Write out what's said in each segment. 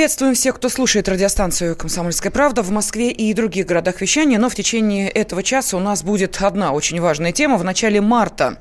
Приветствуем всех, кто слушает радиостанцию «Комсомольская правда» в Москве и других городах вещания. Но в течение этого часа у нас будет одна очень важная тема. В начале марта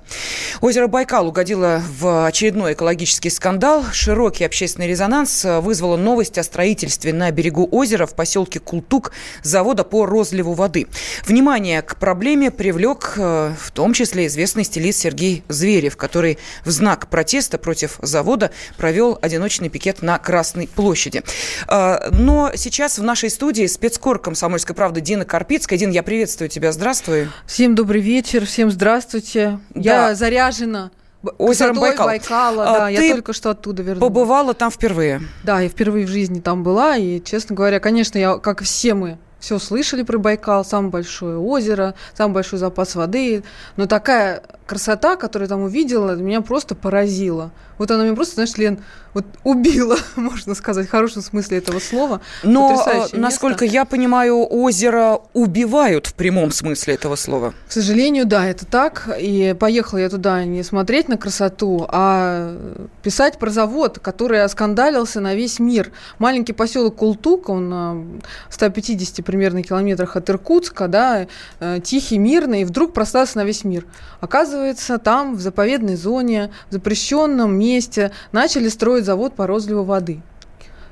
озеро Байкал угодило в очередной экологический скандал. Широкий общественный резонанс вызвала новость о строительстве на берегу озера в поселке Култук завода по розливу воды. Внимание к проблеме привлек э, в том числе известный стилист Сергей Зверев, который в знак протеста против завода провел одиночный пикет на Красной площади площади. А, но сейчас в нашей студии спецкор «Комсомольской правды» Дина Карпицкая. Дина, я приветствую тебя. Здравствуй. Всем добрый вечер, всем здравствуйте. Да. Я заряжена Озером Байкал. Байкала, а, да, я только что оттуда вернулась. побывала там впервые? Да, я впервые в жизни там была, и, честно говоря, конечно, я, как все мы, все слышали про Байкал, самое большое озеро, самый большой запас воды, но такая красота, которую я там увидела, меня просто поразила. Вот она меня просто, знаешь, Лен, вот убила, можно сказать, в хорошем смысле этого слова. Но, э, насколько я понимаю, озеро убивают в прямом смысле этого слова. К сожалению, да, это так. И поехала я туда не смотреть на красоту, а писать про завод, который оскандалился на весь мир. Маленький поселок Култук, он в 150 примерно километрах от Иркутска, да, э, тихий, мирный, и вдруг простался на весь мир. Оказывается, там, в заповедной зоне, в запрещенном месте, начали строить завод по розливу воды.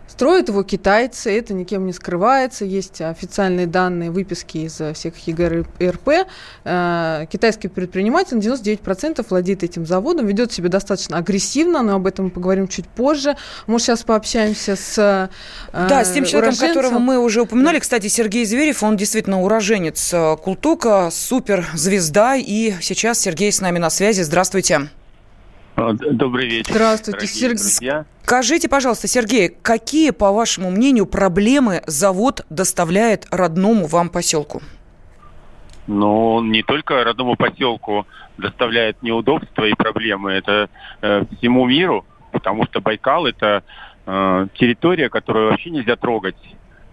Строят его китайцы, это никем не скрывается, есть официальные данные, выписки из всех ЕГРП. Э, китайский предприниматель на 99% владеет этим заводом, ведет себя достаточно агрессивно, но об этом мы поговорим чуть позже. Может, сейчас пообщаемся с э, Да, с тем человеком, уроженцем. которого мы уже упоминали. Кстати, Сергей Зверев, он действительно уроженец э, Култука, суперзвезда, и сейчас Сергей с нами на связи. Здравствуйте. Добрый вечер. Здравствуйте, Сергей. Скажите, пожалуйста, Сергей, какие, по вашему мнению, проблемы завод доставляет родному вам поселку? Ну, он не только родному поселку доставляет неудобства и проблемы, это э, всему миру, потому что Байкал это э, территория, которую вообще нельзя трогать.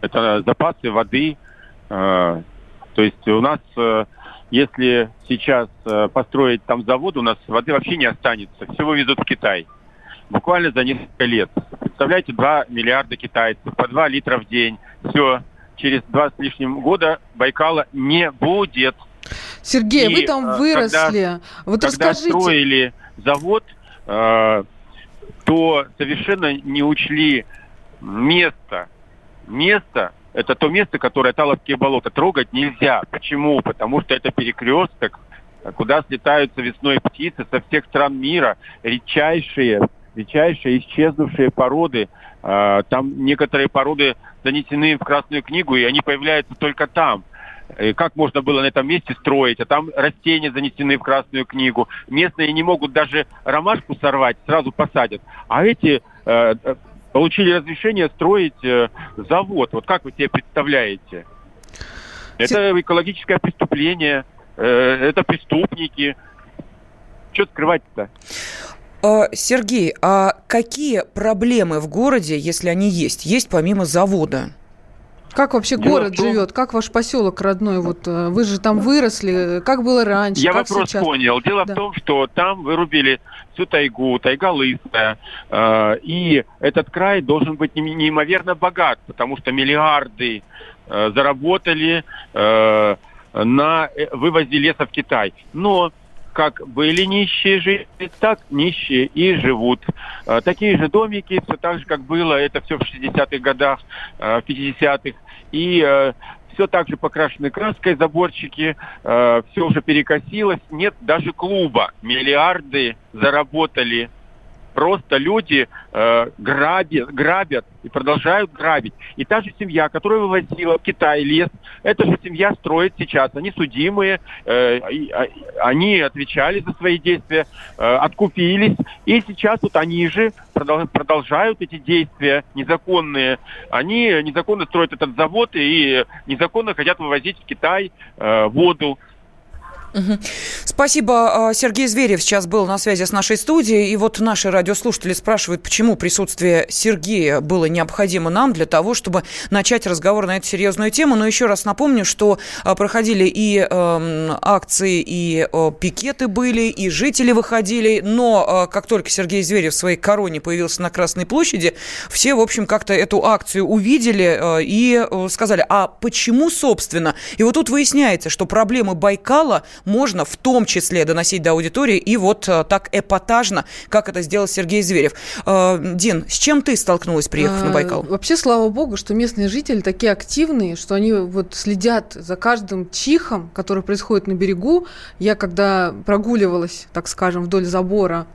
Это запасы воды. Э, то есть у нас э, если сейчас э, построить там завод, у нас воды вообще не останется. Все вывезут в Китай. Буквально за несколько лет. Представляете, 2 миллиарда китайцев, по 2 литра в день. Все, через два с лишним года Байкала не будет. Сергей, И, вы там э, выросли. Когда, вот когда расскажите. строили завод, э, то совершенно не учли место. Место, это то место, которое Таловские болота трогать нельзя. Почему? Потому что это перекресток, куда слетаются весной птицы со всех стран мира, редчайшие, редчайшие исчезнувшие породы. А, там некоторые породы занесены в Красную книгу, и они появляются только там. И как можно было на этом месте строить, а там растения занесены в Красную книгу. Местные не могут даже ромашку сорвать, сразу посадят. А эти э, получили разрешение строить э, завод. Вот как вы себе представляете? Это экологическое преступление, э, это преступники. Что скрывать-то? А, Сергей, а какие проблемы в городе, если они есть, есть помимо завода? Как вообще Дело город том... живет? Как ваш поселок родной? Вот э, вы же там выросли. Как было раньше? Я как вопрос сейчас? понял. Дело да. в том, что там вырубили всю тайгу, тайга лысая. Э, и этот край должен быть неимоверно богат, потому что миллиарды э, заработали э, на э, вывозе леса в Китай. Но как были нищие жили, так нищие и живут. Э, такие же домики, все так же, как было это все в 60-х годах, в 50-х. И э, все так же покрашены краской, заборчики, все уже перекосилось. Нет даже клуба. Миллиарды заработали просто люди э, грабят, грабят и продолжают грабить. И та же семья, которая вывозила в Китай лес, эта же семья строит сейчас. Они судимые, э, а, они отвечали за свои действия, э, откупились. И сейчас вот они же продолжают эти действия незаконные. Они незаконно строят этот завод и незаконно хотят вывозить в Китай э, воду. Спасибо. А, Сергей Зверев сейчас был на связи с нашей студией. И вот наши радиослушатели спрашивают, почему присутствие Сергея было необходимо нам для того, чтобы начать разговор на эту серьезную тему. Но еще раз напомню, что а, проходили и э, акции, и э, пикеты были, и жители выходили. Но э, как только Сергей Зверев в своей короне появился на Красной площади, все, в общем, как-то эту акцию увидели э, и э, сказали, а почему, собственно? И вот тут выясняется, что проблемы Байкала можно в том числе доносить до аудитории и вот э, так эпатажно, как это сделал Сергей Зверев. Э, Дин, с чем ты столкнулась, приехав на а, Байкал? Вообще, слава богу, что местные жители такие активные, что они вот следят за каждым чихом, который происходит на берегу. Я когда прогуливалась, так скажем, вдоль забора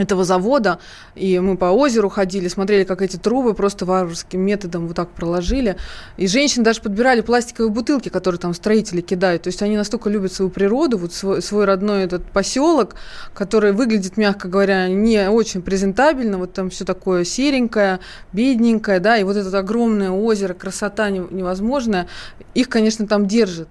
этого завода, и мы по озеру ходили, смотрели, как эти трубы просто варварским методом вот так проложили. И женщины даже подбирали пластиковые бутылки, которые там строители кидают. То есть они настолько любят свою природу, вот свой, свой родной этот поселок, который выглядит, мягко говоря, не очень презентабельно. Вот там все такое серенькое, бедненькое, да, и вот это огромное озеро, красота невозможная, их, конечно, там держит.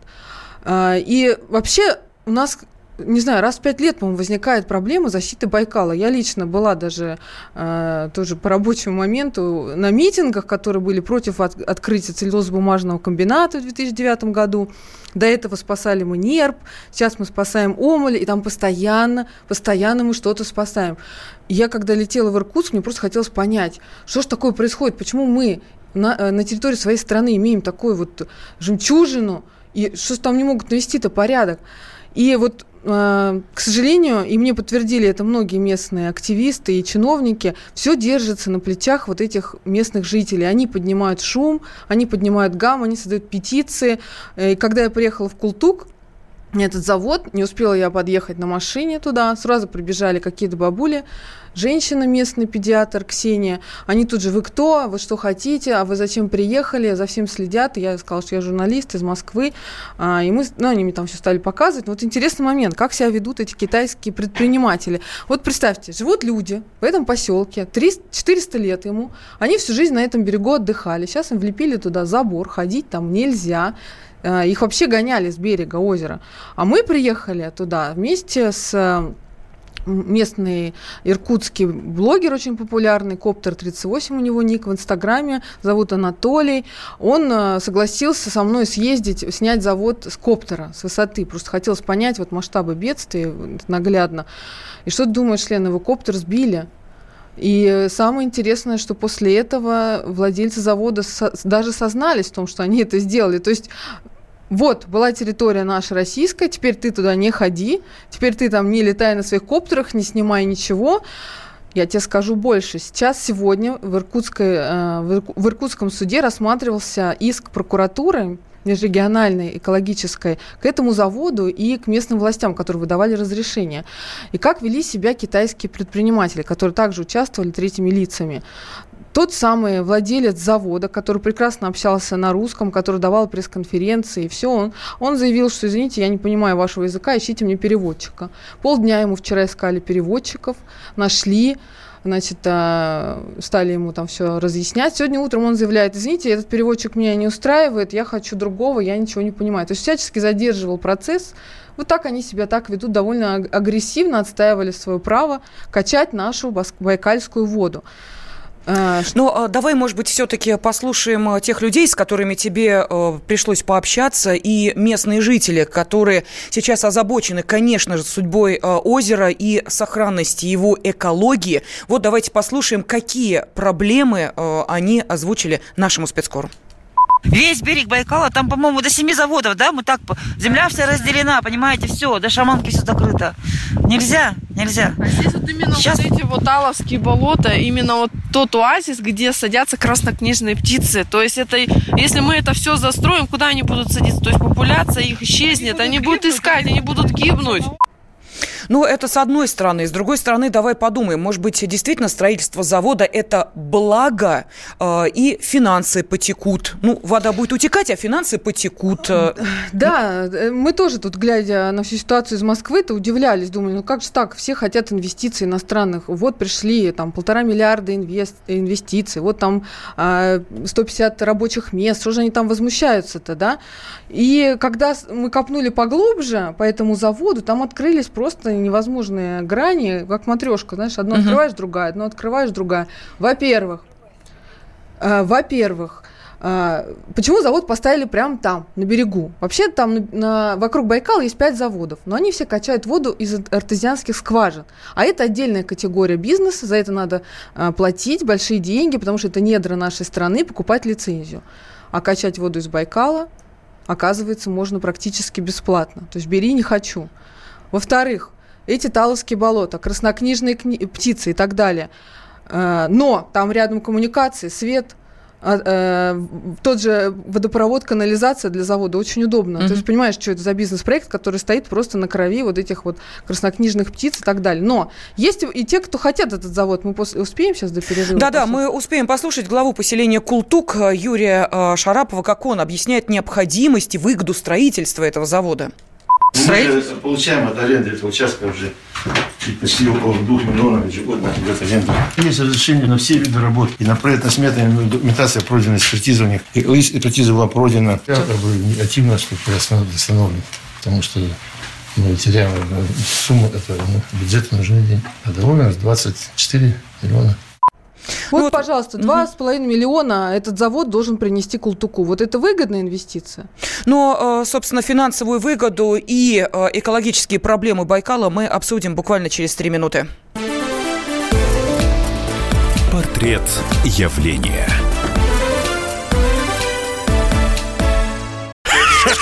А, и вообще у нас не знаю, раз в пять лет, по-моему, возникает проблема защиты Байкала. Я лично была даже э, тоже по рабочему моменту на митингах, которые были против от, открытия целлюлозно-бумажного комбината в 2009 году. До этого спасали мы нерп, сейчас мы спасаем Омоль, и там постоянно, постоянно мы что-то спасаем. Я когда летела в Иркутск, мне просто хотелось понять, что же такое происходит, почему мы на, э, на территории своей страны имеем такую вот жемчужину, и что там не могут навести-то порядок. И вот к сожалению, и мне подтвердили это многие местные активисты и чиновники, все держится на плечах вот этих местных жителей. Они поднимают шум, они поднимают гам, они создают петиции. И когда я приехала в Култук, этот завод, не успела я подъехать на машине туда, сразу прибежали какие-то бабули, женщина, местный педиатр Ксения. Они тут же, вы кто, вы что хотите, а вы зачем приехали, за всем следят. И я сказала, что я журналист из Москвы. А, и мы, ну, они мне там все стали показывать. Но вот интересный момент, как себя ведут эти китайские предприниматели. Вот представьте, живут люди в этом поселке, 300, 400 лет ему, они всю жизнь на этом берегу отдыхали. Сейчас им влепили туда забор, ходить там нельзя. А, их вообще гоняли с берега озера. А мы приехали туда вместе с местный иркутский блогер очень популярный, Коптер 38 у него ник в Инстаграме, зовут Анатолий. Он э, согласился со мной съездить, снять завод с Коптера, с высоты. Просто хотелось понять вот масштабы бедствия наглядно. И что ты думаешь, Лена, его Коптер сбили? И самое интересное, что после этого владельцы завода со- даже сознались в том, что они это сделали. То есть вот, была территория наша российская, теперь ты туда не ходи, теперь ты там не летай на своих коптерах, не снимай ничего. Я тебе скажу больше. Сейчас, сегодня в, Иркутской, э, в Иркутском суде рассматривался иск прокуратуры межрегиональной, экологической, к этому заводу и к местным властям, которые выдавали разрешение. И как вели себя китайские предприниматели, которые также участвовали третьими лицами тот самый владелец завода, который прекрасно общался на русском, который давал пресс-конференции, и все, он, он заявил, что, извините, я не понимаю вашего языка, ищите мне переводчика. Полдня ему вчера искали переводчиков, нашли, значит, а, стали ему там все разъяснять. Сегодня утром он заявляет, извините, этот переводчик меня не устраивает, я хочу другого, я ничего не понимаю. То есть всячески задерживал процесс. Вот так они себя так ведут, довольно агрессивно отстаивали свое право качать нашу байкальскую воду. А, ну, а, давай, может быть, все-таки послушаем а, тех людей, с которыми тебе пришлось пообщаться, и местные жители, которые сейчас озабочены, конечно же, судьбой озера и сохранности его экологии. Вот давайте послушаем, какие проблемы они озвучили нашему спецкору. Весь берег Байкала, там, по-моему, до семи заводов, да, мы так, земля вся разделена, понимаете, все, до шаманки все закрыто. Нельзя, нельзя. А здесь вот именно Сейчас... вот эти вот аловские болота, именно вот тот оазис, где садятся краснокнижные птицы. То есть это, если мы это все застроим, куда они будут садиться? То есть популяция их исчезнет, они будут искать, они будут гибнуть. Ну, это с одной стороны. С другой стороны, давай подумаем. Может быть, действительно строительство завода – это благо, э, и финансы потекут. Ну, вода будет утекать, а финансы потекут. Э. Да, э, мы тоже тут, глядя на всю ситуацию из Москвы-то, удивлялись. Думали, ну как же так? Все хотят инвестиций иностранных. Вот пришли там полтора миллиарда инвест, инвестиций. Вот там э, 150 рабочих мест. Что же они там возмущаются-то, да? И когда мы копнули поглубже по этому заводу, там открылись просто невозможные грани, как матрешка, знаешь, одно uh-huh. открываешь, другая, одно открываешь, другая. Во-первых, э, во-первых, э, Почему завод поставили прямо там, на берегу? Вообще там на, на, вокруг Байкала есть пять заводов, но они все качают воду из артезианских скважин. А это отдельная категория бизнеса, за это надо э, платить большие деньги, потому что это недра нашей страны, покупать лицензию. А качать воду из Байкала, оказывается, можно практически бесплатно. То есть бери не хочу. Во-вторых, эти таловские болота, краснокнижные кни- птицы и так далее. Э, но там рядом коммуникации, свет, а, э, тот же водопровод, канализация для завода очень удобно. Mm-hmm. То есть понимаешь, что это за бизнес-проект, который стоит просто на крови вот этих вот краснокнижных птиц и так далее. Но есть и те, кто хотят этот завод. Мы после, успеем сейчас до перерыва? Да-да, мы успеем послушать главу поселения Култук Юрия э, Шарапова, как он объясняет необходимость и выгоду строительства этого завода. Мы получаем от аренды этого участка уже почти около 2 миллионов ежегодно идет аренда. Есть разрешение на все виды работ. И на проектно-сметная документация пройдена, экспертиза у них. И экспертиза была пройдена. Я как бы активно что-то восстановлен. Потому что мы теряем сумму этого ну, бюджета нужны деньги. А договоренность 24 миллиона. Вот, вот пожалуйста, два с половиной миллиона этот завод должен принести Култуку. Вот это выгодная инвестиция? Но, э, собственно, финансовую выгоду и э, экологические проблемы Байкала мы обсудим буквально через три минуты. Портрет явления.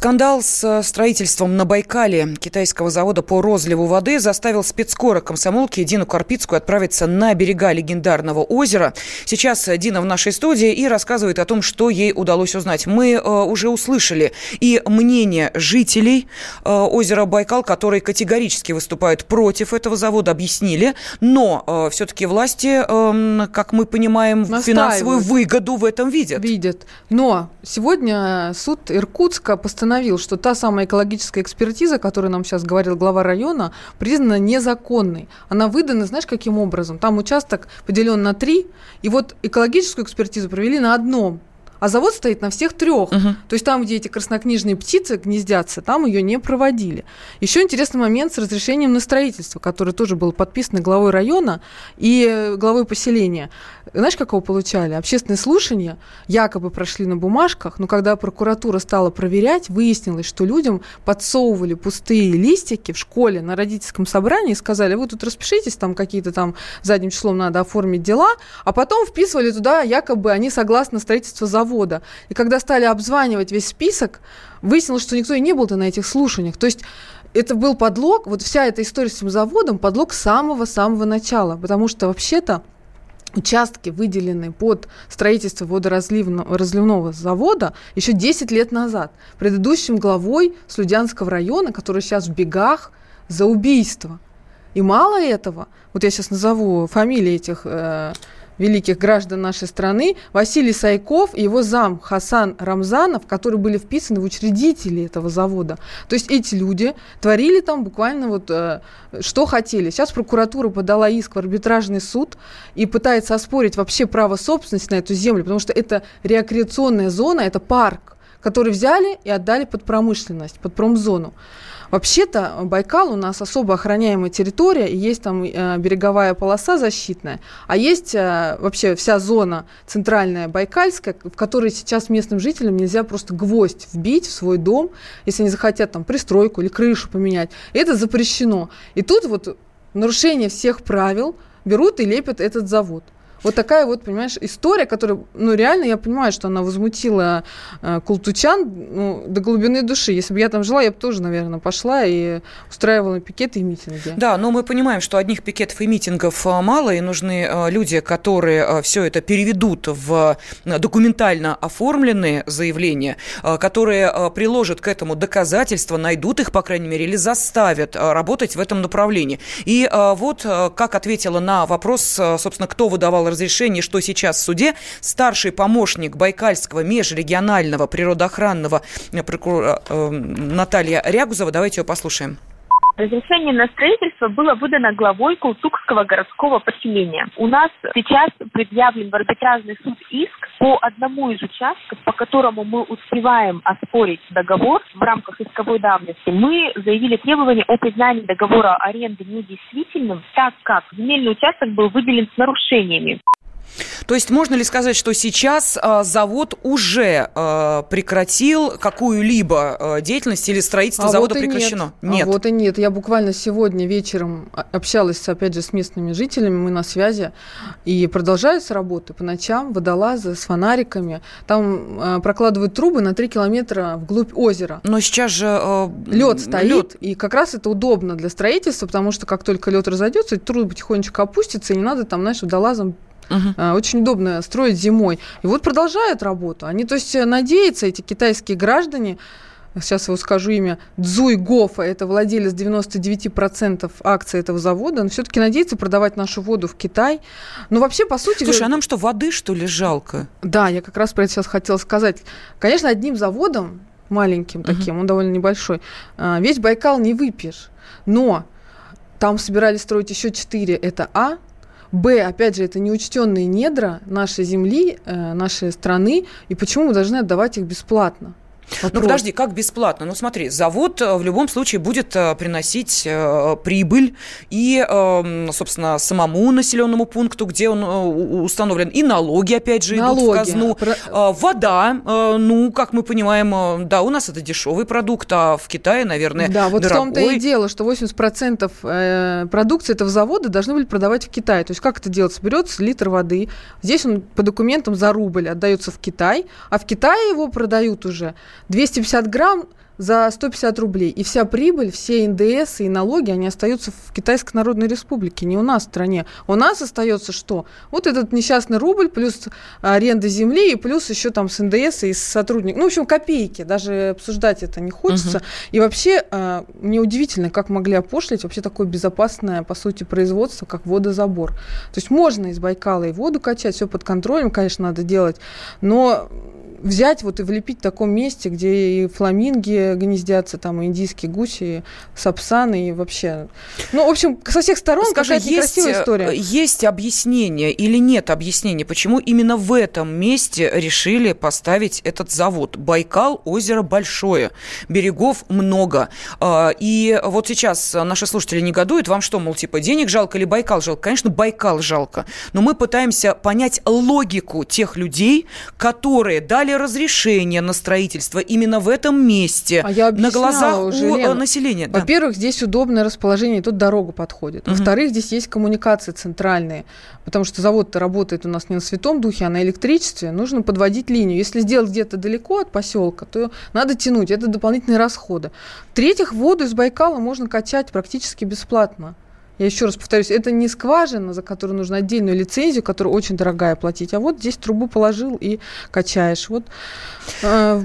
Скандал с строительством на Байкале китайского завода по розливу воды заставил спецкора комсомолки Дину Карпицкую отправиться на берега легендарного озера. Сейчас Дина в нашей студии и рассказывает о том, что ей удалось узнать. Мы э, уже услышали и мнение жителей э, озера Байкал, которые категорически выступают против этого завода, объяснили. Но э, все-таки власти, э, как мы понимаем, финансовую выгоду в этом видят. Видят. Но сегодня суд Иркутска постановил установил, что та самая экологическая экспертиза, о которой нам сейчас говорил глава района, признана незаконной. Она выдана, знаешь, каким образом? Там участок поделен на три, и вот экологическую экспертизу провели на одном а завод стоит на всех трех. Угу. То есть там, где эти краснокнижные птицы гнездятся, там ее не проводили. Еще интересный момент с разрешением на строительство, который тоже был подписан главой района и главой поселения. Знаешь, как его получали? Общественные слушания якобы прошли на бумажках, но когда прокуратура стала проверять, выяснилось, что людям подсовывали пустые листики в школе на родительском собрании и сказали, вы тут распишитесь, там какие-то там задним числом надо оформить дела, а потом вписывали туда, якобы они согласны на строительство завода. И когда стали обзванивать весь список, выяснилось, что никто и не был-то на этих слушаниях. То есть это был подлог, вот вся эта история с этим заводом, подлог самого-самого начала, потому что вообще-то участки, выделенные под строительство водоразливного завода еще 10 лет назад предыдущим главой Слюдянского района, который сейчас в бегах за убийство. И мало этого, вот я сейчас назову фамилии этих э, великих граждан нашей страны, Василий Сайков и его зам Хасан Рамзанов, которые были вписаны в учредители этого завода. То есть эти люди творили там буквально вот э, что хотели. Сейчас прокуратура подала иск в арбитражный суд и пытается оспорить вообще право собственности на эту землю, потому что это рекреационная зона, это парк, который взяли и отдали под промышленность, под промзону. Вообще-то Байкал у нас особо охраняемая территория, и есть там э, береговая полоса защитная, а есть э, вообще вся зона центральная Байкальская, в которой сейчас местным жителям нельзя просто гвоздь вбить в свой дом, если они захотят там пристройку или крышу поменять. Это запрещено. И тут вот нарушение всех правил берут и лепят этот завод. Вот такая вот, понимаешь, история, которая, ну, реально, я понимаю, что она возмутила э, култучан ну, до глубины души. Если бы я там жила, я бы тоже, наверное, пошла и устраивала пикеты и митинги. Да, но мы понимаем, что одних пикетов и митингов э, мало, и нужны э, люди, которые э, все это переведут в документально оформленные заявления, которые приложат к этому доказательства, найдут их, по крайней мере, или заставят работать в этом направлении. И вот как ответила на вопрос, собственно, кто выдавал разрешение, что сейчас в суде, старший помощник Байкальского межрегионального природоохранного прокурора э, Наталья Рягузова. Давайте ее послушаем. Разрешение на строительство было выдано главой Култукского городского поселения. У нас сейчас предъявлен в арбитражный суд иск по одному из участков, по которому мы успеваем оспорить договор в рамках исковой давности. Мы заявили требование о признании договора аренды недействительным, так как земельный участок был выделен с нарушениями. То есть можно ли сказать, что сейчас э, завод уже э, прекратил какую-либо э, деятельность или строительство а завода вот прекращено? Нет. нет. А вот и нет. Я буквально сегодня вечером общалась, опять же, с местными жителями, мы на связи, и продолжаются работы по ночам, водолазы с фонариками. Там э, прокладывают трубы на 3 километра вглубь озера. Но сейчас же... Э, лед стоит, лед. и как раз это удобно для строительства, потому что как только лед разойдется, трубы потихонечку опустятся, и не надо там, знаешь, водолазам Uh-huh. Очень удобно строить зимой. И вот продолжают работу. Они, то есть, надеются, эти китайские граждане, сейчас его скажу имя, Цзуй Гофа, это владелец 99% акций этого завода, он все-таки надеется продавать нашу воду в Китай. Но вообще, по сути... Слушай, а нам что, воды, что ли, жалко? Да, я как раз про это сейчас хотела сказать. Конечно, одним заводом, маленьким таким, uh-huh. он довольно небольшой, а, весь Байкал не выпьешь. Но там собирались строить еще четыре, это А, Б, опять же, это неучтенные недра нашей земли, э, нашей страны, и почему мы должны отдавать их бесплатно? Вопрос. Ну подожди, как бесплатно? Ну смотри, завод э, в любом случае будет э, приносить э, прибыль и, э, собственно, самому населенному пункту, где он установлен, и налоги, опять же, налоги. идут в казну. Про... Э, вода, ну, как мы понимаем, да, у нас это дешевый продукт, а в Китае, наверное, Да, вот дорогой. в том-то и дело, что 80% э, продукции этого завода должны были продавать в Китае. То есть как это делается? Берется литр воды, здесь он по документам за рубль отдается в Китай, а в Китае его продают уже 250 грамм за 150 рублей. И вся прибыль, все НДС и налоги, они остаются в Китайской Народной Республике, не у нас в стране. У нас остается что? Вот этот несчастный рубль, плюс аренда земли, и плюс еще там с НДС и с сотрудников. Ну, в общем, копейки. Даже обсуждать это не хочется. Угу. И вообще, а, мне удивительно, как могли опошлить вообще такое безопасное, по сути, производство, как водозабор. То есть можно из Байкала и воду качать, все под контролем, конечно, надо делать, но взять вот и влепить в таком месте, где и фламинги гнездятся, там и индийские гуси, и сапсаны, и вообще... Ну, в общем, со всех сторон Скажи, какая-то есть, некрасивая история. Э, есть объяснение или нет объяснения, почему именно в этом месте решили поставить этот завод? Байкал, озеро большое, берегов много. А, и вот сейчас наши слушатели негодуют, вам что, мол, типа, денег жалко или Байкал жалко? Конечно, Байкал жалко. Но мы пытаемся понять логику тех людей, которые дали дали разрешение на строительство именно в этом месте, а я на глазах уже, у Лена. населения. Да. Во-первых, здесь удобное расположение, тут дорога подходит. Во-вторых, здесь есть коммуникации центральные, потому что завод-то работает у нас не на Святом Духе, а на электричестве. Нужно подводить линию. Если сделать где-то далеко от поселка, то надо тянуть. Это дополнительные расходы. В-третьих, воду из Байкала можно качать практически бесплатно. Я еще раз повторюсь, это не скважина, за которую нужно отдельную лицензию, которая очень дорогая платить, а вот здесь трубу положил и качаешь. Вот э,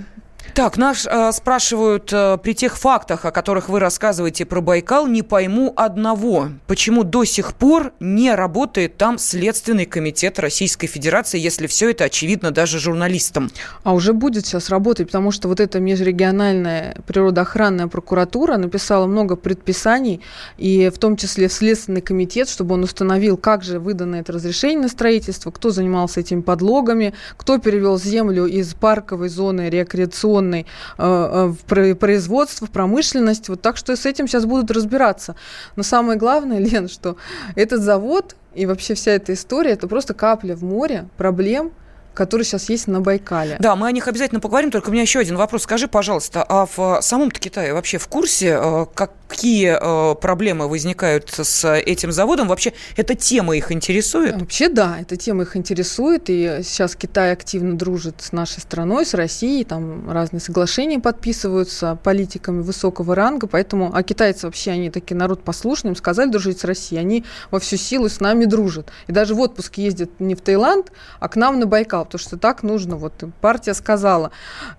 так, нас э, спрашивают, э, при тех фактах, о которых вы рассказываете про Байкал, не пойму одного. Почему до сих пор не работает там Следственный комитет Российской Федерации, если все это очевидно даже журналистам? А уже будет сейчас работать, потому что вот эта межрегиональная природоохранная прокуратура написала много предписаний, и в том числе в Следственный комитет, чтобы он установил, как же выдано это разрешение на строительство, кто занимался этими подлогами, кто перевел землю из парковой зоны рекреационной инвестиционный в производство, в промышленность. Вот так что с этим сейчас будут разбираться. Но самое главное, Лен, что этот завод и вообще вся эта история, это просто капля в море проблем, которые сейчас есть на Байкале. Да, мы о них обязательно поговорим, только у меня еще один вопрос. Скажи, пожалуйста, а в самом-то Китае вообще в курсе, э, какие э, проблемы возникают с этим заводом? Вообще эта тема их интересует? Вообще да, эта тема их интересует, и сейчас Китай активно дружит с нашей страной, с Россией, там разные соглашения подписываются политиками высокого ранга, поэтому, а китайцы вообще, они такие народ послушный, им сказали дружить с Россией, они во всю силу с нами дружат. И даже в отпуск ездят не в Таиланд, а к нам на Байкал потому что так нужно, вот партия сказала.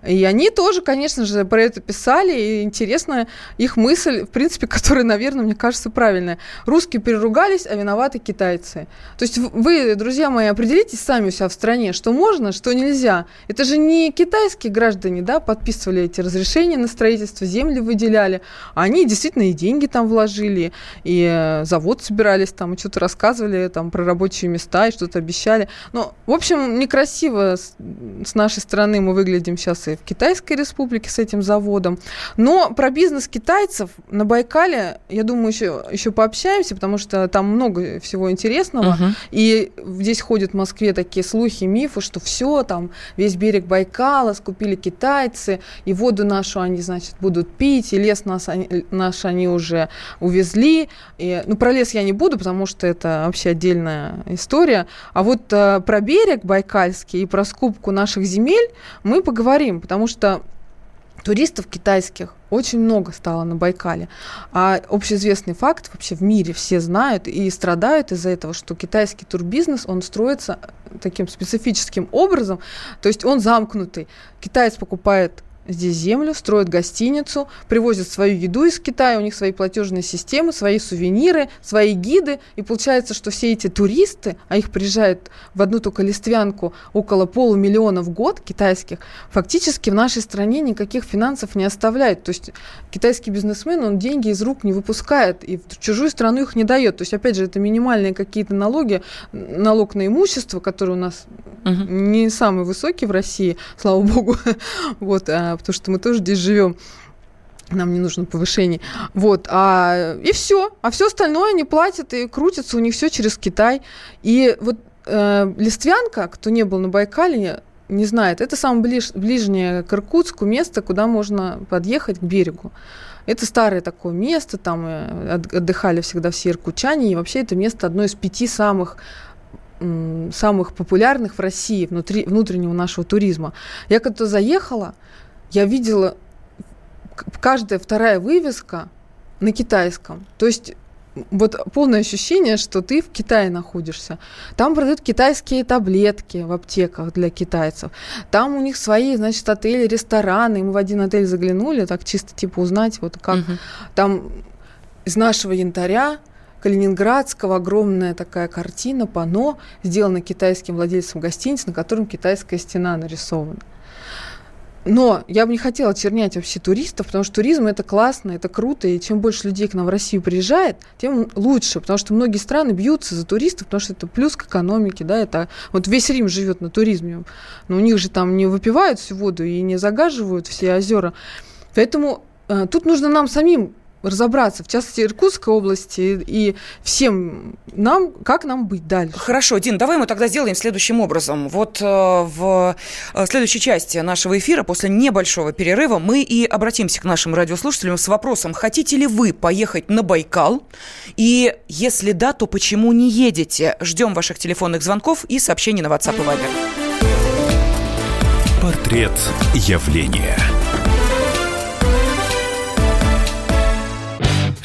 И они тоже, конечно же, про это писали, и интересна их мысль, в принципе, которая, наверное, мне кажется, правильная. Русские переругались, а виноваты китайцы. То есть вы, друзья мои, определитесь сами у себя в стране, что можно, что нельзя. Это же не китайские граждане, да, подписывали эти разрешения на строительство, земли выделяли, они действительно и деньги там вложили, и э, завод собирались там, и что-то рассказывали там про рабочие места, и что-то обещали. Но, в общем, некрасиво красиво с, нашей стороны мы выглядим сейчас и в Китайской республике с этим заводом. Но про бизнес китайцев на Байкале, я думаю, еще, еще пообщаемся, потому что там много всего интересного. Uh-huh. И здесь ходят в Москве такие слухи, мифы, что все, там весь берег Байкала скупили китайцы, и воду нашу они, значит, будут пить, и лес нас, они, наш они уже увезли. И, ну, про лес я не буду, потому что это вообще отдельная история. А вот э, про берег Байкальский китайский и про скупку наших земель мы поговорим, потому что туристов китайских очень много стало на Байкале. А общеизвестный факт вообще в мире все знают и страдают из-за этого, что китайский турбизнес, он строится таким специфическим образом, то есть он замкнутый. Китаец покупает здесь землю, строят гостиницу, привозят свою еду из Китая, у них свои платежные системы, свои сувениры, свои гиды. И получается, что все эти туристы, а их приезжает в одну только листвянку около полумиллиона в год китайских, фактически в нашей стране никаких финансов не оставляют. То есть китайский бизнесмен, он деньги из рук не выпускает и в чужую страну их не дает. То есть, опять же, это минимальные какие-то налоги, налог на имущество, который у нас угу. не самый высокий в России, слава богу. вот, а потому что мы тоже здесь живем нам не нужно повышение. Вот, а, и все. А все остальное они платят и крутятся, у них все через Китай. И вот э, Листвянка, кто не был на Байкале, не знает, это самое ближ, ближнее к Иркутску место, куда можно подъехать к берегу. Это старое такое место, там э, отдыхали всегда все иркутчане, и вообще это место одно из пяти самых самых популярных в России внутри, внутреннего нашего туризма. Я когда заехала, я видела каждая вторая вывеска на китайском. То есть вот полное ощущение, что ты в Китае находишься. Там продают китайские таблетки в аптеках для китайцев. Там у них свои, значит, отели, рестораны. Мы в один отель заглянули, так чисто типа узнать, вот как. Угу. Там из нашего янтаря Калининградского огромная такая картина, пано, сделана китайским владельцем гостиницы, на котором китайская стена нарисована. Но я бы не хотела чернять вообще туристов, потому что туризм это классно, это круто, и чем больше людей к нам в Россию приезжает, тем лучше, потому что многие страны бьются за туристов, потому что это плюс к экономике, да, это вот весь Рим живет на туризме, но у них же там не выпивают всю воду и не загаживают все озера, поэтому э, тут нужно нам самим разобраться, в частности, Иркутской области и всем нам, как нам быть дальше. Хорошо, Дин, давай мы тогда сделаем следующим образом. Вот э, в э, следующей части нашего эфира, после небольшого перерыва, мы и обратимся к нашим радиослушателям с вопросом, хотите ли вы поехать на Байкал? И если да, то почему не едете? Ждем ваших телефонных звонков и сообщений на WhatsApp и Viber. Портрет явления.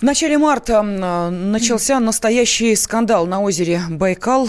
В начале марта начался настоящий скандал на озере Байкал.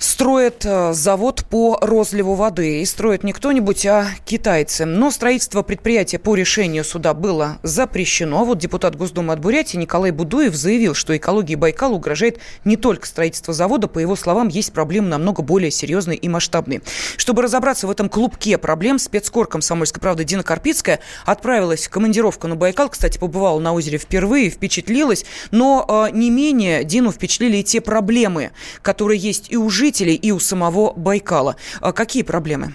Строят э, завод по розливу воды. И строит не кто-нибудь, а китайцы. Но строительство предприятия по решению суда было запрещено. Вот депутат Госдумы от Бурятии Николай Будуев заявил, что экологии Байкала угрожает не только строительство завода. По его словам, есть проблемы намного более серьезные и масштабные. Чтобы разобраться в этом клубке проблем, спецкор комсомольской правды Дина Карпицкая отправилась в командировку на Байкал. Кстати, побывала на озере впервые, впечатлилась. Но э, не менее Дину впечатлили и те проблемы, которые есть и у жителей, и у самого Байкала. А какие проблемы?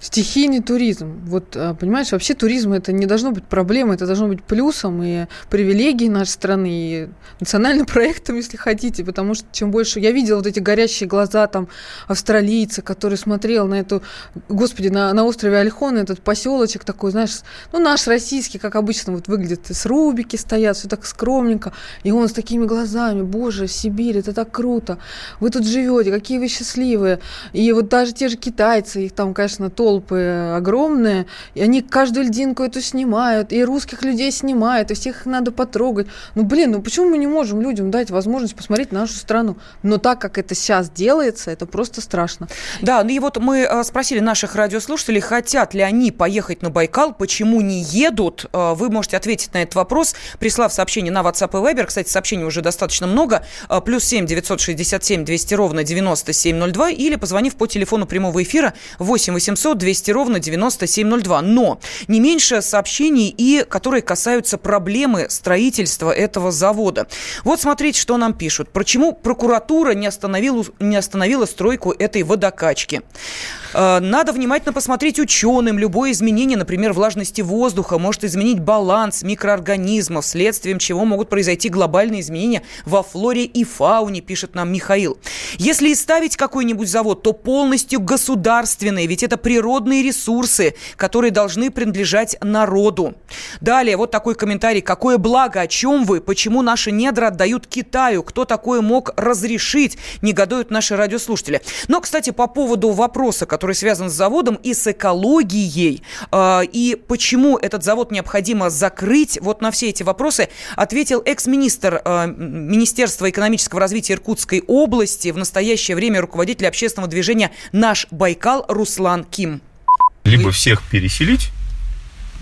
Стихийный туризм. Вот, а, понимаешь, вообще туризм это не должно быть проблемой, это должно быть плюсом и привилегией нашей страны, и национальным проектом, если хотите, потому что чем больше... Я видела вот эти горящие глаза там австралийца, который смотрел на эту, господи, на, на острове Альхон, этот поселочек такой, знаешь, ну, наш российский, как обычно, вот выглядит, с рубики стоят, все так скромненько, и он с такими глазами, боже, Сибирь, это так круто, вы тут живете, какие вы счастливые, и вот даже те же китайцы, их там, конечно, то толпы огромные, и они каждую льдинку эту снимают, и русских людей снимают, и всех их надо потрогать. Ну, блин, ну почему мы не можем людям дать возможность посмотреть нашу страну? Но так, как это сейчас делается, это просто страшно. Да, ну и вот мы э, спросили наших радиослушателей, хотят ли они поехать на Байкал, почему не едут. Э, вы можете ответить на этот вопрос, прислав сообщение на WhatsApp и Viber. Кстати, сообщений уже достаточно много. Э, плюс 7 967 200 ровно 9702 или позвонив по телефону прямого эфира 8 800 200 ровно 9702. Но не меньше сообщений и которые касаются проблемы строительства этого завода. Вот смотрите, что нам пишут. Почему прокуратура не остановила, не остановила стройку этой водокачки? Э, надо внимательно посмотреть ученым. Любое изменение, например, влажности воздуха может изменить баланс микроорганизмов, следствием чего могут произойти глобальные изменения во флоре и фауне, пишет нам Михаил. Если и ставить какой-нибудь завод, то полностью государственный, ведь это природные ресурсы, которые должны принадлежать народу. Далее, вот такой комментарий. Какое благо, о чем вы? Почему наши недра отдают Китаю? Кто такое мог разрешить? Негодуют наши радиослушатели. Но, кстати, по поводу вопроса, который связан с заводом и с экологией. А, и почему этот завод необходимо закрыть? Вот на все эти вопросы ответил экс-министр а, Министерства экономического развития Иркутской области, в настоящее время руководитель общественного движения «Наш Байкал» Руслан Ким. Либо всех переселить,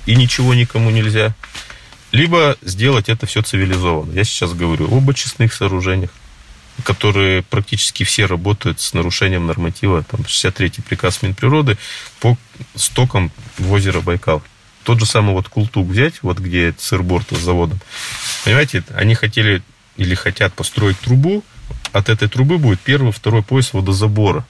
и ничего никому нельзя, либо сделать это все цивилизованно. Я сейчас говорю об очистных сооружениях которые практически все работают с нарушением норматива, там 63-й приказ Минприроды по стокам в озеро Байкал. Тот же самый вот Култук взять, вот где сырборд с заводом. Понимаете, они хотели или хотят построить трубу, от этой трубы будет первый, второй пояс водозабора.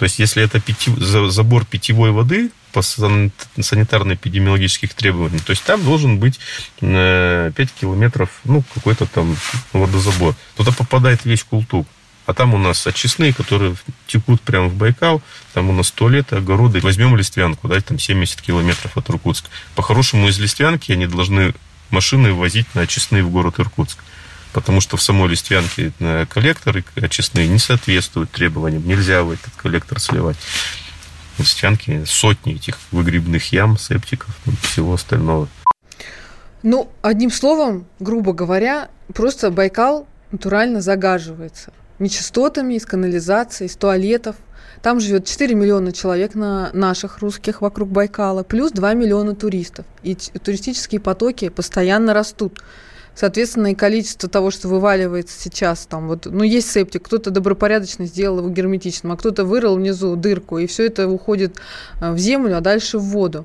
То есть, если это пяти, забор питьевой воды по санитарно-эпидемиологических требованиям, то есть там должен быть 5 э, километров, ну, какой-то там водозабор. Туда попадает весь култук. А там у нас очистные, которые текут прямо в Байкал. Там у нас туалеты, огороды. Возьмем Листвянку, да, там 70 километров от Иркутска. По-хорошему из Листвянки они должны машины возить на очистные в город Иркутск потому что в самой листвянке э, коллекторы очистные не соответствуют требованиям. Нельзя в этот коллектор сливать. В листвянке сотни этих выгребных ям, септиков, и всего остального. Ну, одним словом, грубо говоря, просто Байкал натурально загаживается. Нечистотами, из канализации, из туалетов. Там живет 4 миллиона человек на наших русских вокруг Байкала, плюс 2 миллиона туристов. И туристические потоки постоянно растут. Соответственно, и количество того, что вываливается сейчас, там вот, ну, есть септик, кто-то добропорядочно сделал его герметичным, а кто-то вырыл внизу дырку, и все это уходит э, в землю, а дальше в воду.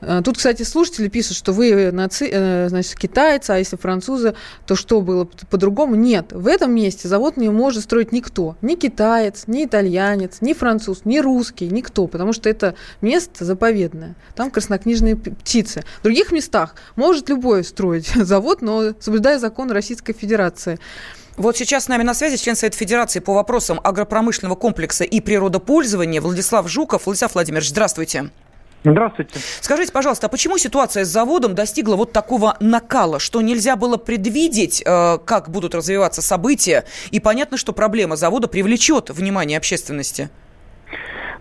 Э, тут, кстати, слушатели пишут, что вы наци... Э, значит, китайцы, а если французы, то что было по-другому? Нет, в этом месте завод не может строить никто. Ни китаец, ни итальянец, ни француз, ни русский, никто, потому что это место заповедное. Там краснокнижные птицы. В других местах может любой строить завод, но соблюдая закон Российской Федерации. Вот сейчас с нами на связи член Совета Федерации по вопросам агропромышленного комплекса и природопользования Владислав Жуков. Владислав Владимирович, здравствуйте. Здравствуйте. Скажите, пожалуйста, а почему ситуация с заводом достигла вот такого накала, что нельзя было предвидеть, э, как будут развиваться события, и понятно, что проблема завода привлечет внимание общественности?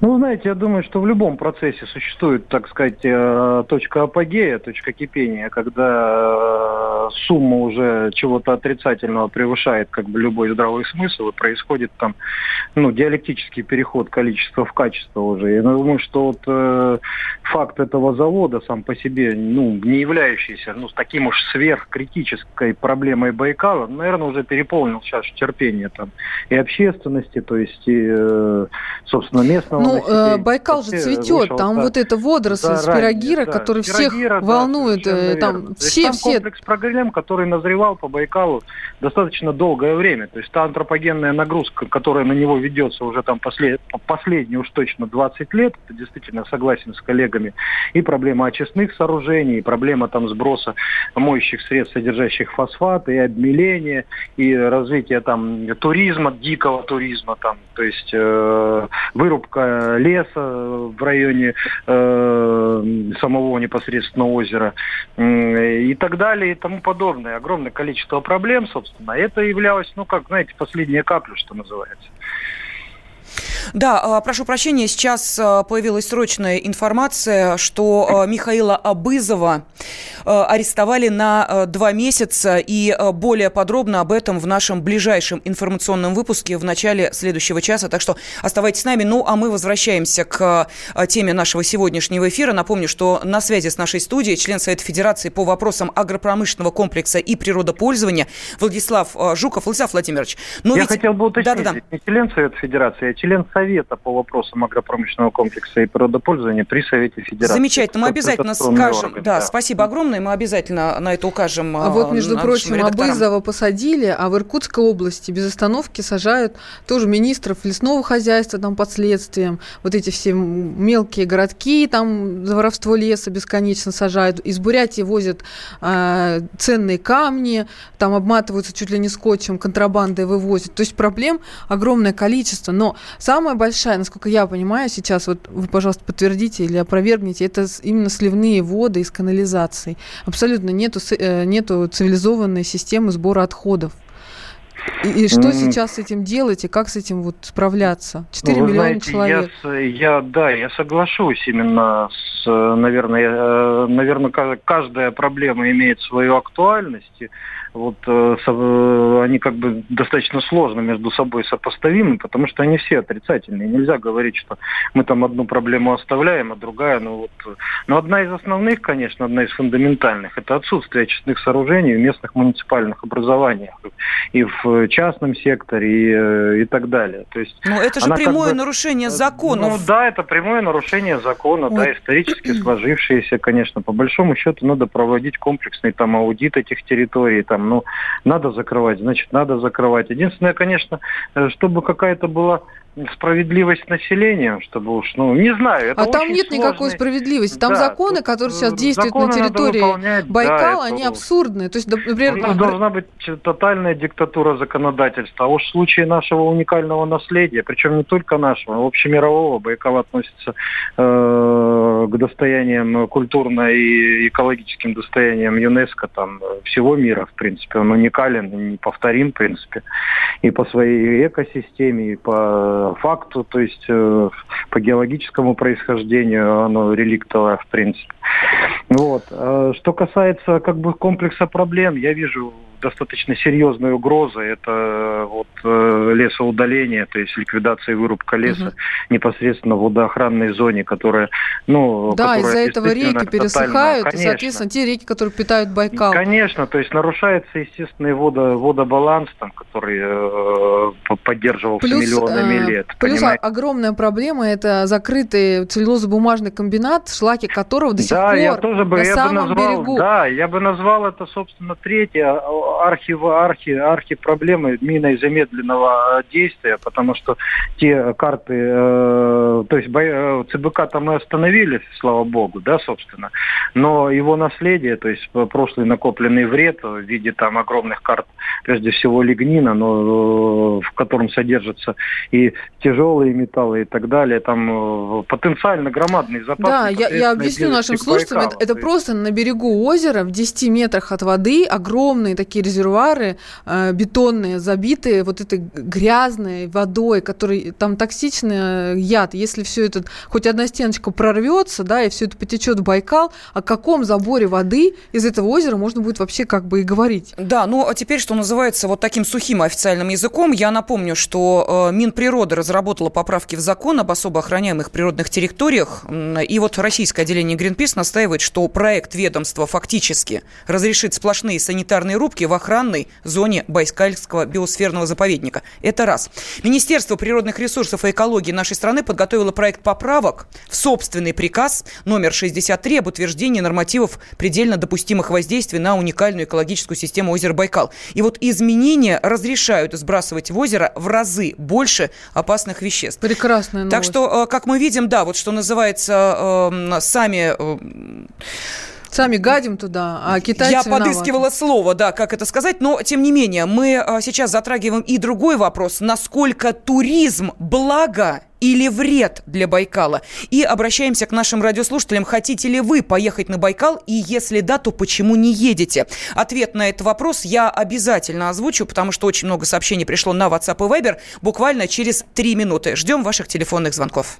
Ну, знаете, я думаю, что в любом процессе существует, так сказать, э, точка апогея, точка кипения, когда э, сумма уже чего-то отрицательного превышает как бы любой здравый смысл, и происходит там, ну, диалектический переход количества в качество уже. Я думаю, что вот э, факт этого завода сам по себе, ну, не являющийся, ну, с таким уж сверхкритической проблемой Байкала, наверное, уже переполнил сейчас терпение там и общественности, то есть и, собственно, местного Ну, э, Байкал же цветет, там да, вот эта водоросль спирогира, да, который всех да, волнует, э, там все, там все... комплекс проблем, который назревал по Байкалу достаточно долгое время, то есть та антропогенная нагрузка, которая на него ведется уже там послед... последние уж точно 20 лет, это действительно согласен с коллегами, и проблема очистных сооружений, и проблема там сброса моющих средств, содержащих фосфат, и обмеления, и развитие там туризма, дикого туризма, там, то есть э, вырубка леса в районе э, самого непосредственно озера э, и так далее и тому подобное. Огромное количество проблем, собственно. Это являлось, ну, как, знаете, последняя капля, что называется. Да, а, прошу прощения, сейчас а, появилась срочная информация, что а, Михаила Абызова арестовали на два месяца, и более подробно об этом в нашем ближайшем информационном выпуске в начале следующего часа, так что оставайтесь с нами. Ну, а мы возвращаемся к теме нашего сегодняшнего эфира. Напомню, что на связи с нашей студией член Совета Федерации по вопросам агропромышленного комплекса и природопользования Владислав Жуков. Владислав Владимирович, ну Я ведь... хотел бы уточнить, да, да, да. не член Совета Федерации, а член Совета по вопросам агропромышленного комплекса и природопользования при Совете Федерации. Замечательно, мы обязательно скажем. Орган, да, да, спасибо огромное, мы обязательно на это укажем. А вот, между прочим, Абызова посадили, а в Иркутской области без остановки сажают тоже министров лесного хозяйства там под следствием. Вот эти все мелкие городки там за воровство леса бесконечно сажают. Из Бурятии возят э, ценные камни, там обматываются чуть ли не скотчем, контрабандой вывозят. То есть проблем огромное количество. Но самое самая большая, насколько я понимаю сейчас, вот вы, пожалуйста, подтвердите или опровергните, это именно сливные воды из канализации. Абсолютно нету, э, нету цивилизованной системы сбора отходов. И, и что сейчас с этим делать, и как с этим вот справляться? 4 ну, миллиона знаете, человек. Я, я, да, я соглашусь именно с, наверное, э, наверное, каждая проблема имеет свою актуальность вот э, э, они как бы достаточно сложно между собой сопоставимы, потому что они все отрицательные. Нельзя говорить, что мы там одну проблему оставляем, а другая, ну вот. Но одна из основных, конечно, одна из фундаментальных, это отсутствие очистных сооружений в местных муниципальных образованиях и в частном секторе и, э, и так далее. То есть. Но это же прямое бы, нарушение законов. Ну да, это прямое нарушение закона, вот. да, исторически сложившееся, конечно. По большому счету надо проводить комплексный там аудит этих территорий, там ну, надо закрывать, значит, надо закрывать. Единственное, конечно, э, чтобы какая-то была справедливость населения, чтобы уж, ну, не знаю. Это а там нет сложный... никакой справедливости. Там да, законы, которые сейчас действуют на территории Байкала, да, они абсурдные. То есть, например... У должна быть тотальная диктатура законодательства. А уж в случае нашего уникального наследия, причем не только нашего, а общемирового, Байкал относится э, к достояниям культурно и экологическим достояниям ЮНЕСКо там всего мира, в принципе. Он уникален, неповторим, в принципе, и по своей экосистеме, и по факту, то есть э, по геологическому происхождению оно реликтовое, в принципе. Вот. А что касается как бы комплекса проблем, я вижу достаточно серьезной угрозой. Это э, вот э, лесоудаление, то есть ликвидация и вырубка леса угу. непосредственно в водоохранной зоне, которая, ну, да, из-за этого реки пересыхают, конечно. и, соответственно, те реки, которые питают Байкал. Конечно, то есть нарушается естественный водо, водобаланс, там, который э, поддерживался плюс, миллионами э, лет. Плюс понимаете? огромная проблема это закрытый целлюлозно-бумажный комбинат, шлаки которого до сих да, пор я тоже бы, на я самом бы назвал, берегу. Да, я бы назвал это, собственно, третье архи, архи, архи проблемы миной замедленного действия, потому что те карты, э, то есть бо, ЦБК там мы остановили, слава богу, да, собственно, но его наследие, то есть прошлый накопленный вред в виде там огромных карт, прежде всего лигнина, но э, в котором содержатся и тяжелые металлы и так далее, там э, потенциально громадный запас. Да, я, я объясню нашим слушателям, это, это просто на берегу озера в 10 метрах от воды огромные такие маленькие резервуары э, бетонные, забитые вот этой грязной водой, который там токсичный яд. Если все это, хоть одна стеночка прорвется, да, и все это потечет в Байкал, о каком заборе воды из этого озера можно будет вообще как бы и говорить. Да, ну а теперь, что называется, вот таким сухим официальным языком, я напомню, что э, Минприрода разработала поправки в закон об особо охраняемых природных территориях, и вот российское отделение Greenpeace настаивает, что проект ведомства фактически разрешит сплошные санитарные рубки в охранной зоне Байкальского биосферного заповедника. Это раз. Министерство природных ресурсов и экологии нашей страны подготовило проект поправок в собственный приказ номер 63 об утверждении нормативов предельно допустимых воздействий на уникальную экологическую систему озера Байкал. И вот изменения разрешают сбрасывать в озеро в разы больше опасных веществ. Прекрасная новость. Так что, э, как мы видим, да, вот что называется, э, сами э, Сами гадим туда, а китайцы Я виноваты. подыскивала слово, да, как это сказать, но тем не менее мы а, сейчас затрагиваем и другой вопрос, насколько туризм благо или вред для Байкала. И обращаемся к нашим радиослушателям. Хотите ли вы поехать на Байкал? И если да, то почему не едете? Ответ на этот вопрос я обязательно озвучу, потому что очень много сообщений пришло на WhatsApp и Viber буквально через три минуты. Ждем ваших телефонных звонков.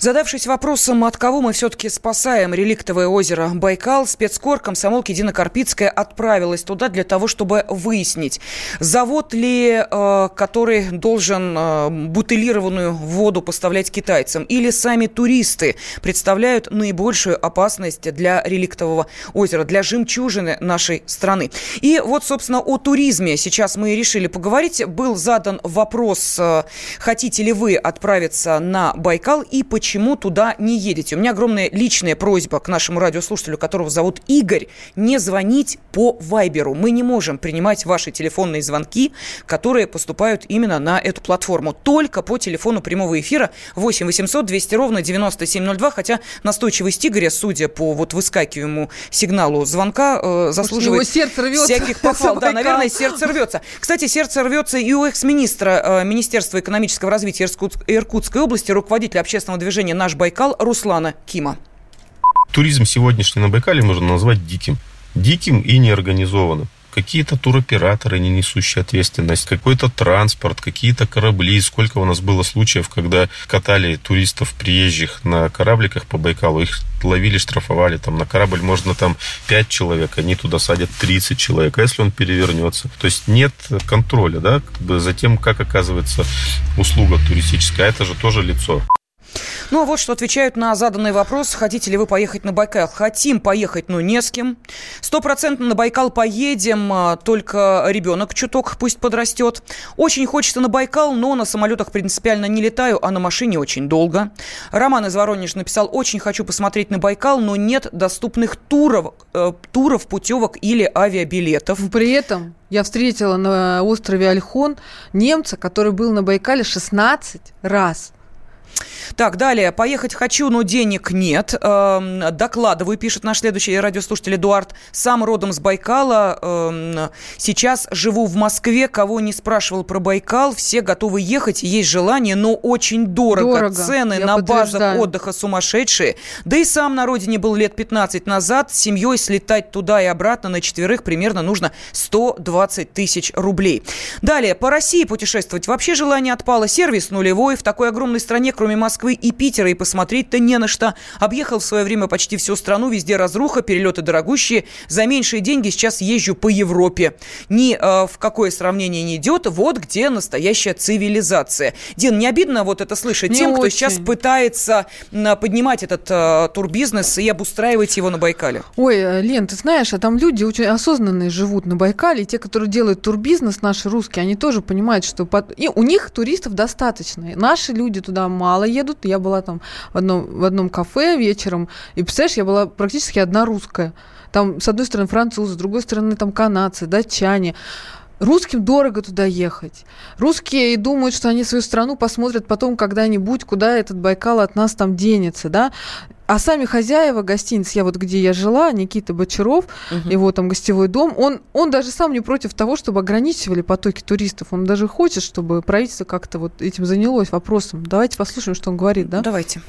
Задавшись вопросом, от кого мы все-таки спасаем реликтовое озеро Байкал, спецкор комсомолки Дина Карпицкая отправилась туда для того, чтобы выяснить, завод ли, э, который должен э, бутылированную воду поставлять китайцам, или сами туристы представляют наибольшую опасность для реликтового озера, для жемчужины нашей страны. И вот, собственно, о туризме сейчас мы решили поговорить. Был задан вопрос, э, хотите ли вы отправиться на Байкал и почему почему туда не едете. У меня огромная личная просьба к нашему радиослушателю, которого зовут Игорь, не звонить по Вайберу. Мы не можем принимать ваши телефонные звонки, которые поступают именно на эту платформу. Только по телефону прямого эфира 8 800 200 ровно 9702, хотя настойчивость Игоря, судя по вот выскакиваемому сигналу звонка, э, заслуживает сердце рвется всяких похвал. Да, наверное, сердце рвется. Кстати, сердце рвется и у экс-министра э, Министерства экономического развития Иркутской области, руководителя общественного движения «Наш Байкал» Руслана Кима. Туризм сегодняшний на Байкале можно назвать диким. Диким и неорганизованным какие-то туроператоры, не несущие ответственность, какой-то транспорт, какие-то корабли. Сколько у нас было случаев, когда катали туристов приезжих на корабликах по Байкалу, их ловили, штрафовали, там на корабль можно там 5 человек, они туда садят 30 человек, а если он перевернется? То есть нет контроля, да, за тем, как оказывается услуга туристическая, а это же тоже лицо. Ну, а вот что отвечают на заданный вопрос. Хотите ли вы поехать на Байкал? Хотим поехать, но не с кем. Стопроцентно на Байкал поедем, а, только ребенок чуток пусть подрастет. Очень хочется на Байкал, но на самолетах принципиально не летаю, а на машине очень долго. Роман из Воронежа написал, очень хочу посмотреть на Байкал, но нет доступных туров, э, туров путевок или авиабилетов. При этом я встретила на острове Альхон немца, который был на Байкале 16 раз – так, далее. Поехать хочу, но денег нет. Эм, докладываю, пишет наш следующий радиослушатель Эдуард. Сам родом с Байкала. Эм, сейчас живу в Москве. Кого не спрашивал про Байкал, все готовы ехать. Есть желание, но очень дорого. Дорого, Цены я на базах отдыха сумасшедшие. Да и сам на родине был лет 15 назад. С семьей слетать туда и обратно на четверых примерно нужно 120 тысяч рублей. Далее. По России путешествовать вообще желание отпало. Сервис нулевой. В такой огромной стране, кроме Москвы и Питера, и посмотреть-то не на что. Объехал в свое время почти всю страну, везде разруха, перелеты дорогущие. За меньшие деньги сейчас езжу по Европе. Ни э, в какое сравнение не идет. Вот где настоящая цивилизация. Дин, не обидно вот это слышать Не тем, кто очень. сейчас пытается поднимать этот э, турбизнес и обустраивать его на Байкале? Ой, э, Лен, ты знаешь, а там люди очень осознанные живут на Байкале, и те, которые делают турбизнес, наши русские, они тоже понимают, что под- и у них туристов достаточно. И Наши люди туда мало мало едут. Я была там в одном, в одном кафе вечером, и, представляешь, я была практически одна русская. Там, с одной стороны, французы, с другой стороны, там канадцы, датчане. Русским дорого туда ехать. Русские думают, что они свою страну посмотрят потом когда-нибудь, куда этот Байкал от нас там денется, да. А сами хозяева гостиниц, я вот где я жила, Никита Бочаров, угу. его там гостевой дом, он, он даже сам не против того, чтобы ограничивали потоки туристов. Он даже хочет, чтобы правительство как-то вот этим занялось вопросом. Давайте послушаем, что он говорит, да? Давайте.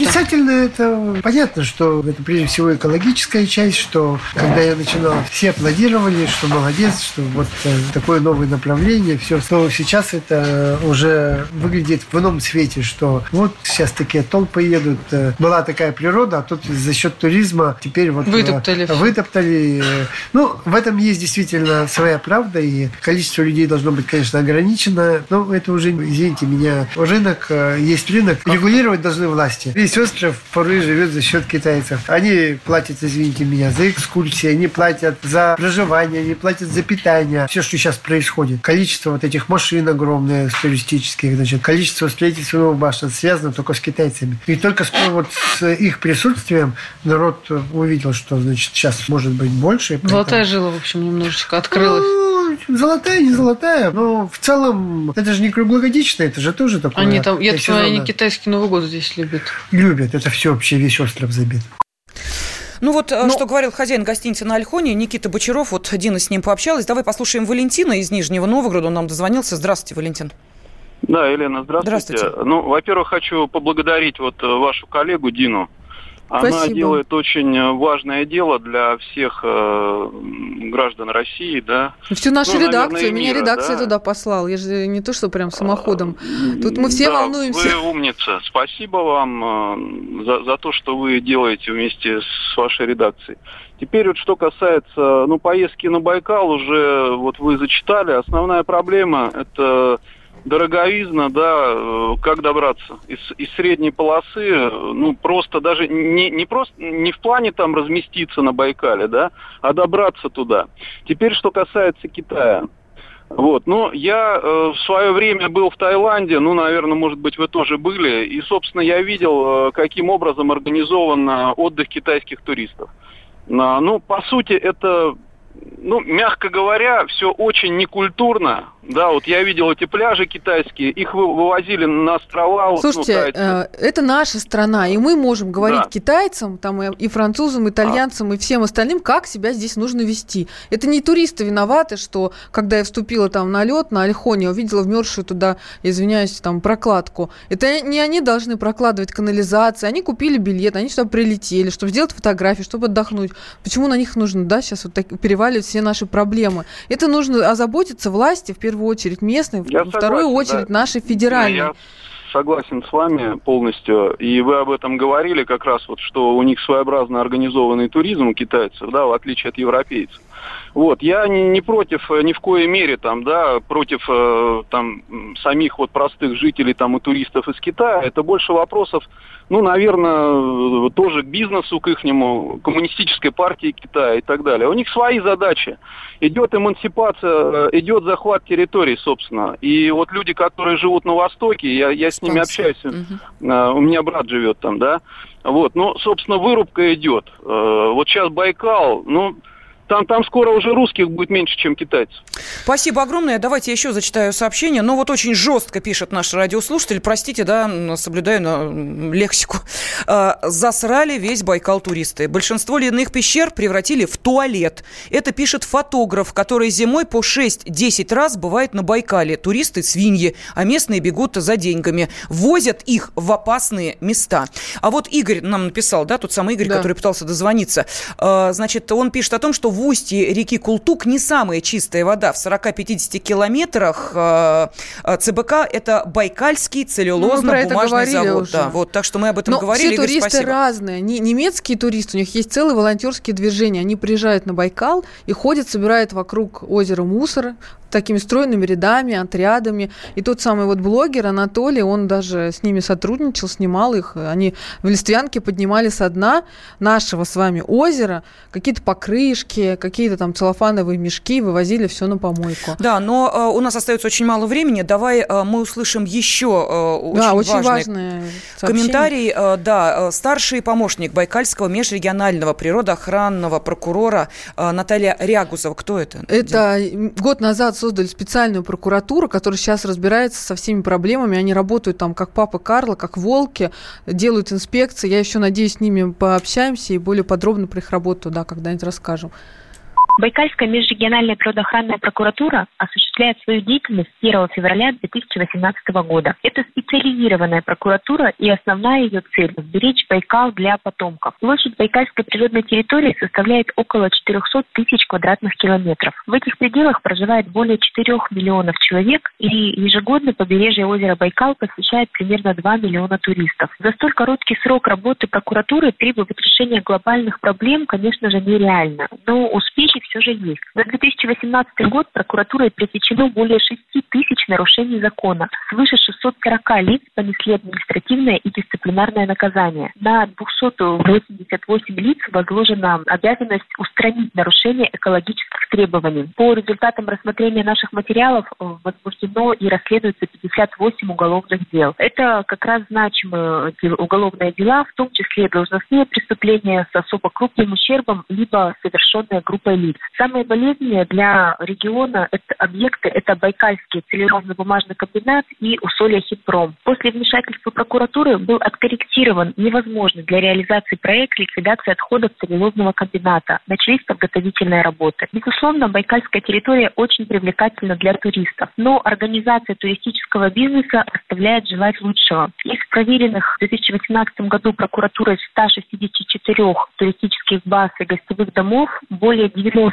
Отрицательно это понятно, что это прежде всего экологическая часть, что когда я начинал, все аплодировали, что молодец, что вот э, такое новое направление, все. Но сейчас это уже выглядит в ином свете, что вот сейчас такие толпы едут. Э, была такая природа, а тут за счет туризма теперь вот э, вытоптали. Вытоптали. Ну, в этом есть действительно своя правда, и количество людей должно быть, конечно, ограничено. Но это уже, извините меня, рынок, есть рынок, регулировать должны власти весь остров порой живет за счет китайцев. Они платят, извините меня, за экскурсии, они платят за проживание, они платят за питание. Все, что сейчас происходит. Количество вот этих машин огромное, туристических, значит, количество строительства башен связано только с китайцами. И только с, вот с их присутствием народ увидел, что, значит, сейчас может быть больше. Золотая жила, в общем, немножечко открылась. Ну, золотая, не золотая, но в целом это же не круглогодично, это же тоже такое. Они там, я думаю, они китайский Новый год здесь любят любят. Это все вообще весь остров забит. Ну вот, э, Но... что говорил хозяин гостиницы на Альхоне, Никита Бочаров, вот Дина с ним пообщалась. Давай послушаем Валентина из Нижнего Новгорода, он нам дозвонился. Здравствуйте, Валентин. Да, Елена, здравствуйте. здравствуйте. Ну, во-первых, хочу поблагодарить вот э, вашу коллегу Дину она Спасибо. делает очень э, важное дело для всех э, граждан России, да. Всю нашу ну, редакцию, наверное, меня мира, редакция да? туда послал. Я же не то, что прям самоходом. Тут мы все да, волнуемся. Вы умница. Спасибо вам э, за, за то, что вы делаете вместе с вашей редакцией. Теперь вот что касается, ну, поездки на Байкал, уже вот вы зачитали, основная проблема это дороговизна, да, э, как добраться из, из средней полосы, ну, просто даже не, не просто, не в плане там разместиться на Байкале, да, а добраться туда. Теперь, что касается Китая. Вот, но я э, в свое время был в Таиланде, ну, наверное, может быть, вы тоже были, и, собственно, я видел, э, каким образом организован отдых китайских туристов. А, ну, по сути, это ну, мягко говоря, все очень некультурно. Да, вот я видел эти пляжи китайские, их вывозили на острова. Слушайте, ну, э, это наша страна, и мы можем говорить да. китайцам, там и французам, и итальянцам, а. и всем остальным, как себя здесь нужно вести. Это не туристы виноваты, что когда я вступила там на лед на Альхоне, увидела вмерзшую туда, извиняюсь, там прокладку. Это не они должны прокладывать канализации, они купили билет, они сюда прилетели, чтобы сделать фотографии, чтобы отдохнуть. Почему на них нужно, да, сейчас вот так переваливать все наши проблемы? Это нужно озаботиться власти в первую очередь местной, Я в вторую согласен, очередь да. нашей федеральной. Я согласен с вами полностью. И вы об этом говорили как раз, вот, что у них своеобразно организованный туризм у китайцев, да, в отличие от европейцев. Вот, я не, не против э, ни в коей мере там, да, против э, там самих вот простых жителей там и туристов из Китая. Это больше вопросов, ну, наверное, тоже к бизнесу, к ихнему, коммунистической партии Китая и так далее. У них свои задачи. Идет эмансипация, э, идет захват территорий, собственно. И вот люди, которые живут на Востоке, я, я с ними общаюсь, угу. у меня брат живет там, да, вот, ну, собственно, вырубка идет. Вот сейчас Байкал, ну, там, там скоро уже русских будет меньше, чем китайцев. Спасибо огромное. Давайте я еще зачитаю сообщение. Но ну, вот очень жестко пишет наш радиослушатель. Простите, да, соблюдаю на лексику. А, засрали весь Байкал туристы. Большинство ледяных пещер превратили в туалет. Это пишет фотограф, который зимой по 6-10 раз бывает на Байкале. Туристы свиньи, а местные бегут за деньгами. Возят их в опасные места. А вот Игорь нам написал, да, тот самый Игорь, да. который пытался дозвониться. А, значит, он пишет о том, что в устье реки Култук не самая чистая вода. В 40-50 километрах э, э ЦБК – это Байкальский целлюлозно-бумажный ну, завод. Уже. Да, вот, так что мы об этом Но говорили. все туристы спасибо. разные. Не, немецкие туристы, у них есть целые волонтерские движения. Они приезжают на Байкал и ходят, собирают вокруг озера мусор, такими стройными рядами, отрядами. И тот самый вот блогер Анатолий, он даже с ними сотрудничал, снимал их. Они в Листвянке поднимали со дна нашего с вами озера какие-то покрышки, какие-то там целлофановые мешки, вывозили все на помойку. Да, но э, у нас остается очень мало времени. Давай э, мы услышим еще э, очень, да, очень важный комментарий. Э, да, э, старший помощник Байкальского межрегионального природоохранного прокурора э, Наталья Рягузова. Кто это? Это год назад создали специальную прокуратуру, которая сейчас разбирается со всеми проблемами. Они работают там как папа Карла, как волки, делают инспекции. Я еще надеюсь, с ними пообщаемся и более подробно про их работу, да, когда-нибудь расскажем. Байкальская межрегиональная природоохранная прокуратура осуществляет свою деятельность с 1 февраля 2018 года. Это специализированная прокуратура и основная ее цель – сберечь Байкал для потомков. Площадь Байкальской природной территории составляет около 400 тысяч квадратных километров. В этих пределах проживает более 4 миллионов человек и ежегодно побережье озера Байкал посещает примерно 2 миллиона туристов. За столь короткий срок работы прокуратуры требовать решения глобальных проблем, конечно же, нереально. Но успехи все же есть. За 2018 год прокуратурой пресечено более 6 тысяч нарушений закона. Свыше 640 лиц понесли административное и дисциплинарное наказание. На 288 лиц возложена обязанность устранить нарушение экологических требований. По результатам рассмотрения наших материалов возбуждено и расследуется 58 уголовных дел. Это как раз значимые уголовные дела, в том числе должностные преступления с особо крупным ущербом, либо совершенные группой лиц. Самые болезненные для региона это объекты это Байкальский целлюлозно-бумажный комбинат и Усолье Хитпром. После вмешательства прокуратуры был откорректирован невозможный для реализации проект ликвидации отходов целлюлозного комбината. Начались подготовительные работы. Безусловно, байкальская территория очень привлекательна для туристов, но организация туристического бизнеса оставляет желать лучшего. Из проверенных в 2018 году прокуратурой 164 туристических баз и гостевых домов более 90%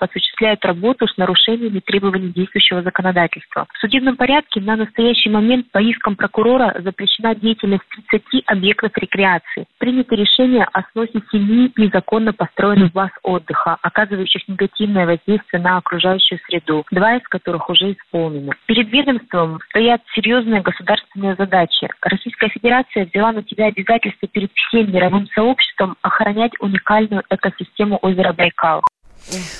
осуществляют работу с нарушениями требований действующего законодательства. В судебном порядке на настоящий момент по искам прокурора запрещена деятельность 30 объектов рекреации. Принято решение о сносе семи незаконно построенных баз отдыха, оказывающих негативное воздействие на окружающую среду, два из которых уже исполнены. Перед ведомством стоят серьезные государственные задачи. Российская Федерация взяла на себя обязательство перед всем мировым сообществом охранять уникальную экосистему озера Байкал.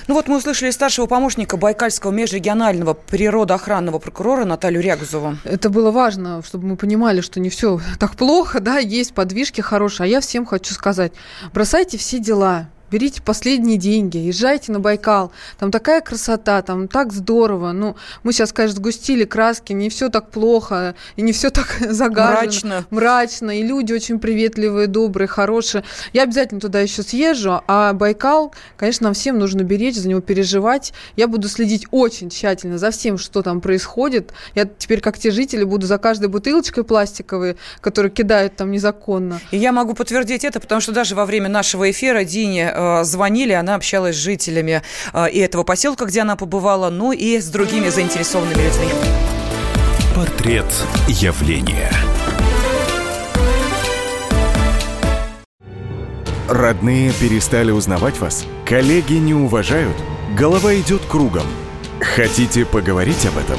Ну вот мы услышали старшего помощника Байкальского межрегионального природоохранного прокурора Наталью Рягузову. Это было важно, чтобы мы понимали, что не все так плохо, да, есть подвижки хорошие. А я всем хочу сказать, бросайте все дела, берите последние деньги, езжайте на Байкал, там такая красота, там так здорово. Ну, мы сейчас, конечно, сгустили краски, не все так плохо, и не все так загажено. Мрачно. Мрачно, и люди очень приветливые, добрые, хорошие. Я обязательно туда еще съезжу, а Байкал, конечно, нам всем нужно беречь, за него переживать. Я буду следить очень тщательно за всем, что там происходит. Я теперь, как те жители, буду за каждой бутылочкой пластиковой, которую кидают там незаконно. И я могу подтвердить это, потому что даже во время нашего эфира Дине Э, звонили, она общалась с жителями э, и этого поселка, где она побывала, ну и с другими заинтересованными людьми. Портрет явления. Родные перестали узнавать вас? Коллеги не уважают? Голова идет кругом. Хотите поговорить об этом?